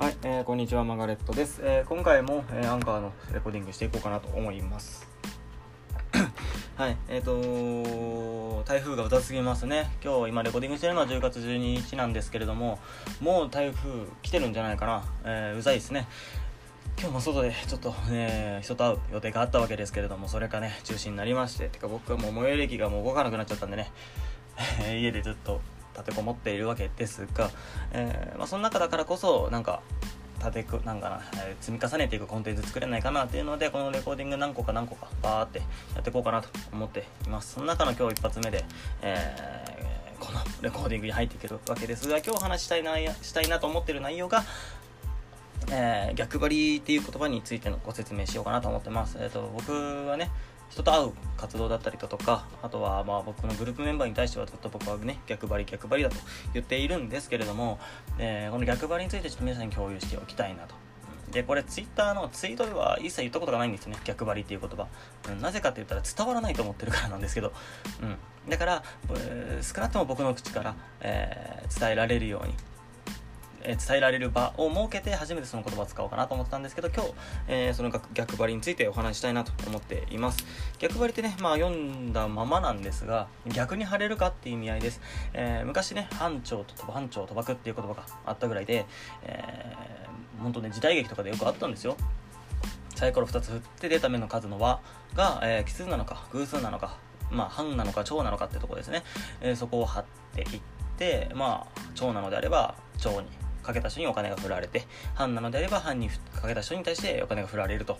はい、えー、こんにちは、マガレットです。えー、今回も、えー、アンカーのレコーディングしていこうかなと思います。はい、えっ、ー、と台風がうざすぎますね。今日今レコーディングしてるのは10月12日なんですけれども、もう台風来てるんじゃないかな。えー、うざいですね。今日も外でちょっとね、人と会う予定があったわけですけれども、それがね、中止になりまして、てか僕はもう最寄り駅がもう動かなくなっちゃったんでね、家でずっと立てこもっているわけですが、えーまあ、その中だからこそなんか立てくなんかな、えー積み重ねていくコンテンツ作れないかなっていうのでこのレコーディング何個か何個かバーってやっていこうかなと思っていますその中の今日一発目で、えーこのレコーディングに入っていけるわけですが今日話したいなしたいなと思ってる内容がえー逆張りっていう言葉についてのご説明しようかなと思ってます。えっ、と、僕はね、人と会う活動だったりだとか、あとはまあ僕のグループメンバーに対してはずっと僕はね、逆張り逆張りだと言っているんですけれども、えーこの逆張りについてちょっと皆さんに共有しておきたいなと。で、これツイッターのツイートでは一切言ったことがないんですよね、逆張りっていう言葉。うん、なぜかって言ったら伝わらないと思ってるからなんですけど、うん。だから、えー少なくとも僕の口から、えー伝えられるように、え伝えられる場を設けて初めてその言葉を使おうかなと思ったんですけど今日、えーその逆張りについてお話したいなと思っています。逆張りってねまあ読んだままなんですが逆に張れるかっていう意味合いです、えー昔ね班長と班長賭博っていう言葉があったぐらいで、えー、本当ね時代劇とかでよくあったんですよ。サイコロ2つ振って出た目の数の和が、えー奇数なのか偶数なのかまあ半なのか長なのかってとこですね、えーそこを張っていってまあ長なのであれば長にかけた人にお金が振られて半なのであれば半にかけた人に対してお金が振られると、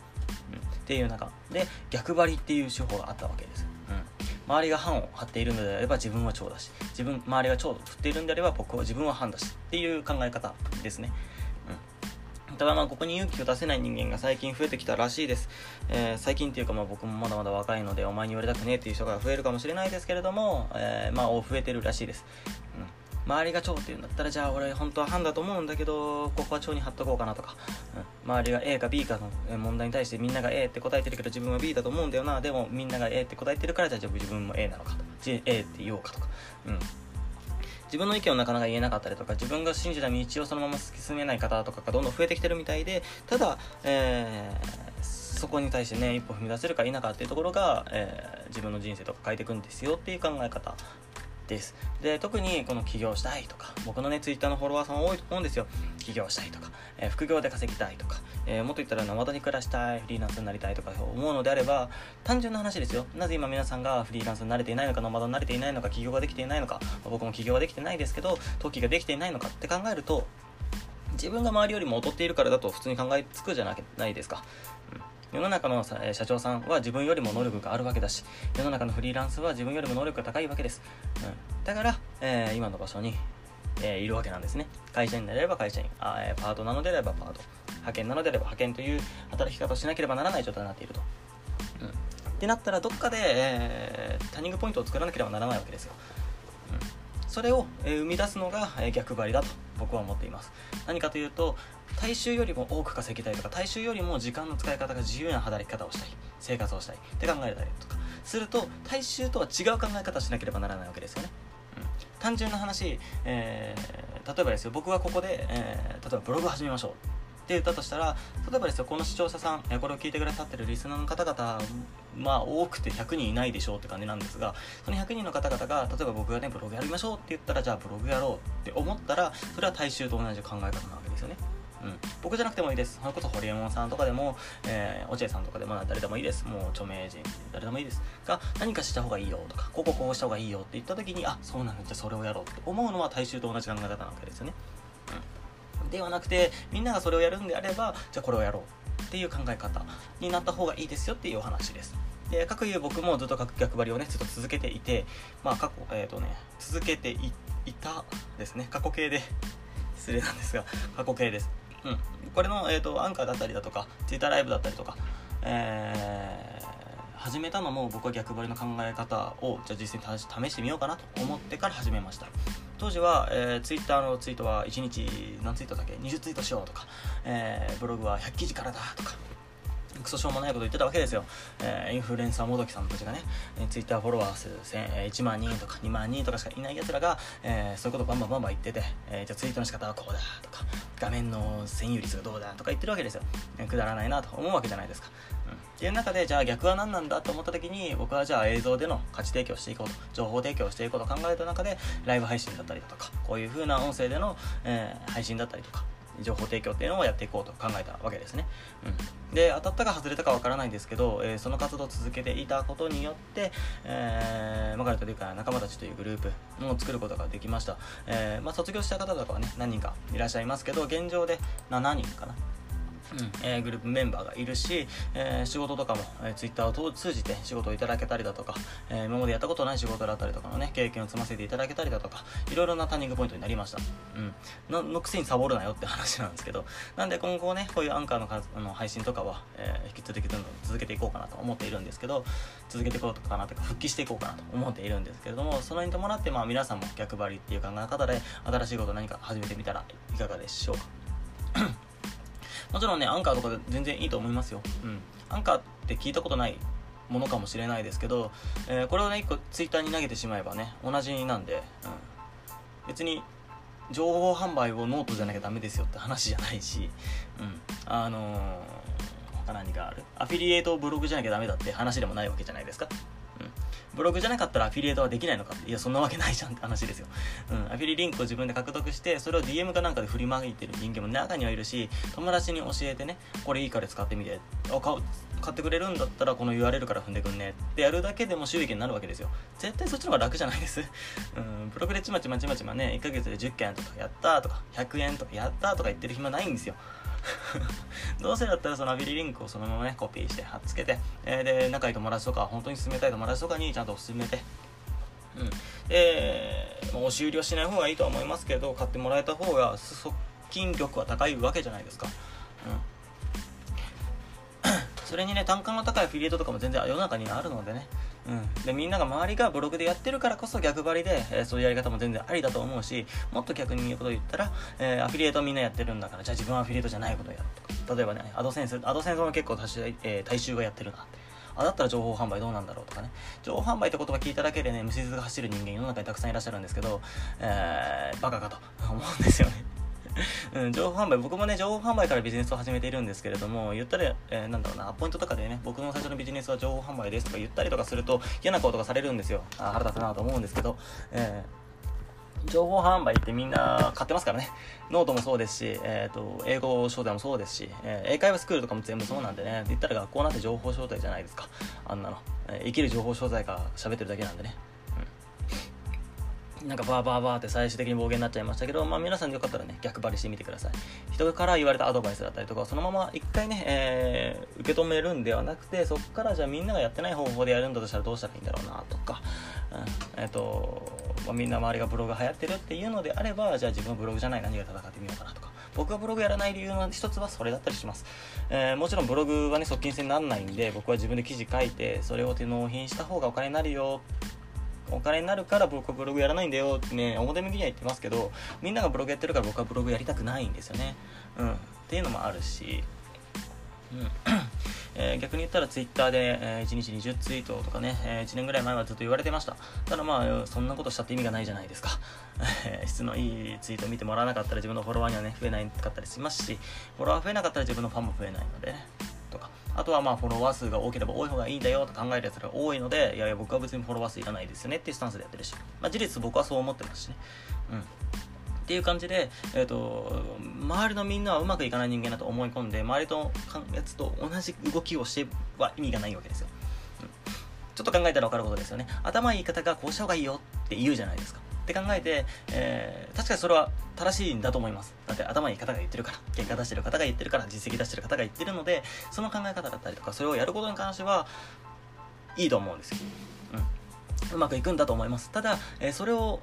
うん、っていう中。で逆張りっていう手法があったわけです、うん、周りが半を張っているのであれば自分は長だし自分周りが長を振っているんであれば僕は自分は半だしっていう考え方ですね、うん、ただまあここに勇気を出せない人間が最近増えてきたらしいです、えー最近っていうかまあ僕もまだまだ若いのでお前に言われたくねえっていう人が増えるかもしれないですけれども、えーまあ増えてるらしいです、うん。周りが蝶っていうんだったらじゃあ俺本当は半だと思うんだけどここは蝶に貼っとこうかなとか、うん、周りが A か B かの問題に対してみんなが A って答えてるけど自分は B だと思うんだよな。でもみんなが A って答えてるからじゃあ自分も A なのかと。じ A って言おうかとか、うん、自分の意見をなかなか言えなかったりとか。自分が信じた道をそのまま進めない方とかがどんどん増えてきてるみたいでただ、えーそこに対してね一歩踏み出せるか否かっていうところが、えー自分の人生とか変えていくんですよっていう考え方。です。で特にこの起業したいとか僕のねツイッターのフォロワーさん多いと思うんですよ。起業したいとか、えー副業で稼ぎたいとか、えーもっと言ったら生田に暮らしたいフリーランスになりたいとか思うのであれば単純な話ですよ。なぜ今皆さんがフリーランスになれていないのかノマドになれていないのか起業ができていないのか僕も起業はできてないですけど登記ができていないのかって考えると自分が周りよりも劣っているからだと普通に考えつくじゃないですか、うん。世の中の社長さんは自分よりも能力があるわけだし世の中のフリーランスは自分よりも能力が高いわけです、うん、だから、えー今の場所に、えーいるわけなんですね。会社員であれば会社員。あ、えーパートなのであればパート。派遣なのであれば派遣という働き方をしなければならない状態になっていると、うん、ってなったらどっかで、えーターニングポイントを作らなければならないわけですよ。うん。それを、えー生み出すのが、え逆張りだと。僕は思っています。何かというと大衆よりも多く稼ぎたいとか大衆よりも時間の使い方が自由な働き方をしたい生活をしたいって考えたりとか。すると大衆とは違う考え方をしなければならないわけですよね、うん、単純な話、えー例えばですよ。僕はここで、えー例えばブログ始めましょう。って言ったとしたら例えばですよこの視聴者さん、これを聞いてくださってるリスナーの方々まあ多くて100人いないでしょうって感じなんですがその100人の方々が例えば僕がねブログやりましょうって言ったらじゃあブログやろうって思ったらそれは大衆と同じ考え方なわけですよね。うん、僕じゃなくてもいいです。それこそホリエモンさんとかでも、えー、落合さんとかでも誰でもいいです。もう著名人誰でもいいです。が何かした方がいいよとかこここうした方がいいよって言った時にあそうなのじゃあそれをやろうって思うのは大衆と同じ考え方なわけですよね、うん、ではなくてみんながそれをやるんであればじゃあこれをやろうっていう考え方になった方がいいですよっていうお話です。で各いう僕もずっと逆張りをねずっと続けていてまあ過去えっ、とね続けていたですね。過去形で。失礼なんですが過去形です。うん、これの、えー、とアンカーだったりだとか Twitter ライブだったりとか、えー始めたのも僕は逆張りの考え方をじゃあ実際に試してみようかなと思ってから始めました。当時は、えー、Twitter のツイートは1日何ツイートだっけ？20ツイートしようとか、えーブログは100記事からだとかクソしょうもないこと言ってたわけですよ、えー、インフルエンサーもどきさんたちがね、えー、ツイッターフォロワー数1万人とか2万人とかしかいないやつらが、えー、そういうことバンバンバンバン言ってて、えー、じゃあツイートの仕方はこうだとか画面の占有率がどうだとか言ってるわけですよ、えー、くだらないなと思うわけじゃないですか、っていう中でじゃあ逆は何なんだと思った時に僕はじゃあ映像での価値提供していこうと情報提供していこうと考えた中でライブ配信だったりだとかこういう風な音声での、えー、配信だったりとか情報提供っていうのをやっていこうと考えたわけですね、うん、で当たったか外れたかわからないんですけど、えー、その活動を続けていたことによって、えー、マガレット・デュカ仲間たちというグループを作ることができました、えーまあ、卒業した方とかはね何人かいらっしゃいますけど現状で7人かな。うんえー、グループメンバーがいるし、えー、仕事とかも、えー、ツイッターを通じて仕事をいただけたりだとか、えー、今までやったことない仕事だったりとかのね、経験を積ませていただけたりだとか、いろいろなターニングポイントになりました。うん。ののくせにサボるなよって話なんですけど、なんで今後ね、こういうアンカーのあの配信とかは、えー、引き続きどんどん続けていこうかなと思っているんですけど、続けていこうかなというか、復帰していこうかなと思っているんですけれども、それに伴って、まあ皆さんも逆張りっていう考え方で、新しいこと何か始めてみたらいかがでしょうか。もちろんねアンカーとかで全然いいと思いますよ、うん、アンカーって聞いたことないものかもしれないですけど、えー、これをね1個ツイッターに投げてしまえばね同じなんで、うん、別に情報販売をノートじゃなきゃダメですよって話じゃないし、うん、あのー、他何がある？アフィリエイトブログじゃなきゃダメだって話でもないわけじゃないですかブログじゃなかったらアフィリエイトはできないのかいやそんなわけないじゃんって話ですよ、うん、アフィリリンクを自分で獲得してそれを DM かなんかで振りまいてる人間も中にはいるし友達に教えてねこれいいから使ってみて。あ買買ってくれるんだったらこの URL から踏んでくんねってやるだけでも収益になるわけですよ。絶対そっちの方が楽じゃないです、うん、ブログでちまちまちまちまね1ヶ月で10件とかやったとか100円とかやったとか言ってる暇ないんですよ。どうせだったらそのアビリリンクをそのままねコピーして貼っつけて、えー、で仲いい友達とか本当に進めたい友達とかにちゃんと進めて。うん。で、まあ、押し売りはしない方がいいとは思いますけど買ってもらえた方が側近力は高いわけじゃないですか。うん。それにね単価の高いアフィリエイトとかも全然世の中にあるのでね。うん、でみんなが周りがブログでやってるからこそ逆張りで、えー、そういうやり方も全然ありだと思うしもっと逆に言うことを言ったら、えー、アフィリエイトみんなやってるんだからじゃあ自分はアフィリエイトじゃないことやるとか例えばねアドセンスアドセンスも結構大衆,、えー、大衆がやってるなって。あだったら情報販売どうなんだろうとかね。情報販売って言葉聞いただけでね虫唾が走る人間世の中にたくさんいらっしゃるんですけど、えー、バカかと思うんですよね。うん、情報販売僕もね情報販売からビジネスを始めているんですけれども言ったら、えー、なんだろうなポイントとかでね僕の最初のビジネスは情報販売ですとか言ったりとかすると嫌なことがされるんですよあ腹立つなと思うんですけど、えー情報販売ってみんな買ってますからね。ノートもそうですし、えっ、ー、と、英語商材もそうですし、えー、英会話スクールとかも全部そうなんでね、って言ったら学校なんて情報商材じゃないですか。あんなの。えー、生きる情報商材が喋ってるだけなんでね。なんかバーバーバーって最終的に暴言になっちゃいましたけど、まあ、皆さんでよかったらね逆張りしてみてください。人から言われたアドバイスだったりとかそのまま一回ね、えー、受け止めるんではなくてそこからじゃあみんながやってない方法でやるんだとしたらどうしたらいいんだろうなとか、うん、えっ、ー、と、まあ、みんな周りがブログ流行ってるっていうのであればじゃあ自分はブログじゃない何が戦ってみようかなとか。僕がブログやらない理由の一つはそれだったりします、えー、もちろんブログはね側近性にならないんで僕は自分で記事書いてそれを手納品した方がお金になるよお金になるから僕はブログやらないんだよってね、表向きには言ってますけど、みんながブログやってるから僕はブログやりたくないんですよね。うん。っていうのもあるし、うん えー、逆に言ったらツイッターで、えー、1日20ツイートとかね、えー、1年ぐらい前はずっと言われてました。ただまあ、そんなことしたって意味がないじゃないですか。質のいいツイート見てもらわなかったら自分のフォロワーにはね、増えないかったりしますし、フォロワー増えなかったら自分のファンも増えないのでね。あとはまあフォロワー数が多ければ多い方がいいんだよと考えるやつが多いので、いやいや僕は別にフォロワー数いらないですよねっていうスタンスでやってるし、まあ、事実僕はそう思ってますしね。うん。っていう感じで、えーと、周りのみんなはうまくいかない人間だと思い込んで周りとやつと同じ動きをしては意味がないわけですよ、うん、ちょっと考えたら分かることですよね頭いい方がこうした方がいいよって言うじゃないですかって考えて、えー、確かにそれは正しいんだと思います。だって頭いい方が言ってるから、結果出してる方が言ってるから、実績出してる方が言ってるので、その考え方だったりとか、それをやることに関しては、いいと思うんですよ。うん。うまくいくんだと思います。ただ、えー、それを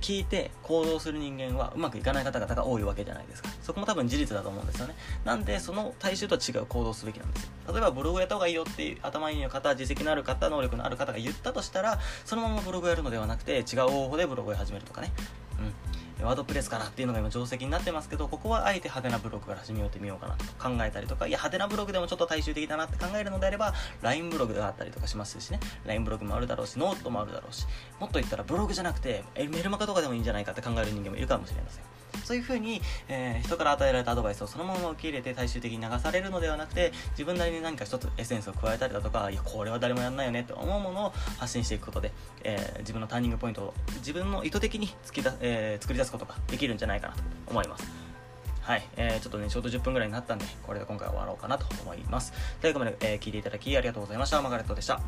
聞いて行動する人間はうまくいかない方々が多いわけじゃないですかそこも多分事実だと思うんですよね。なんでその大衆とは違う行動すべきなんですよ。例えばブログやった方がいいよっていう頭いい方実績のある方能力のある方が言ったとしたらそのままブログやるのではなくて違う方法でブログを始めるとかね。うん。ワードプレスからっていうのが今定石になってますけどここはあえてはてなブログから始めようってみようかなと考えたりとかいやはてなブログでもちょっと大衆的だなって考えるのであれば LINE ブログがあったりとかしますしね。LINE ブログもあるだろうしノートもあるだろうしもっと言ったらブログじゃなくてメルマガとかでもいいんじゃないかって考える人間もいるかもしれません。そういうふうに、えー、人から与えられたアドバイスをそのまま受け入れて大衆的に流されるのではなくて自分なりに何か一つエッセンスを加えたりだとかいやこれは誰もやんないよねと思うものを発信していくことで、えー、自分のターニングポイントを自分の意図的に突きだ、えー、作り出すことができるんじゃないかなと思いますはい、えー、ちょっとね、ちょうど10分ぐらいになったんで、これで今回は終わろうかなと思います。最後まで、えー、聞いていただきありがとうございました。マガレットでした。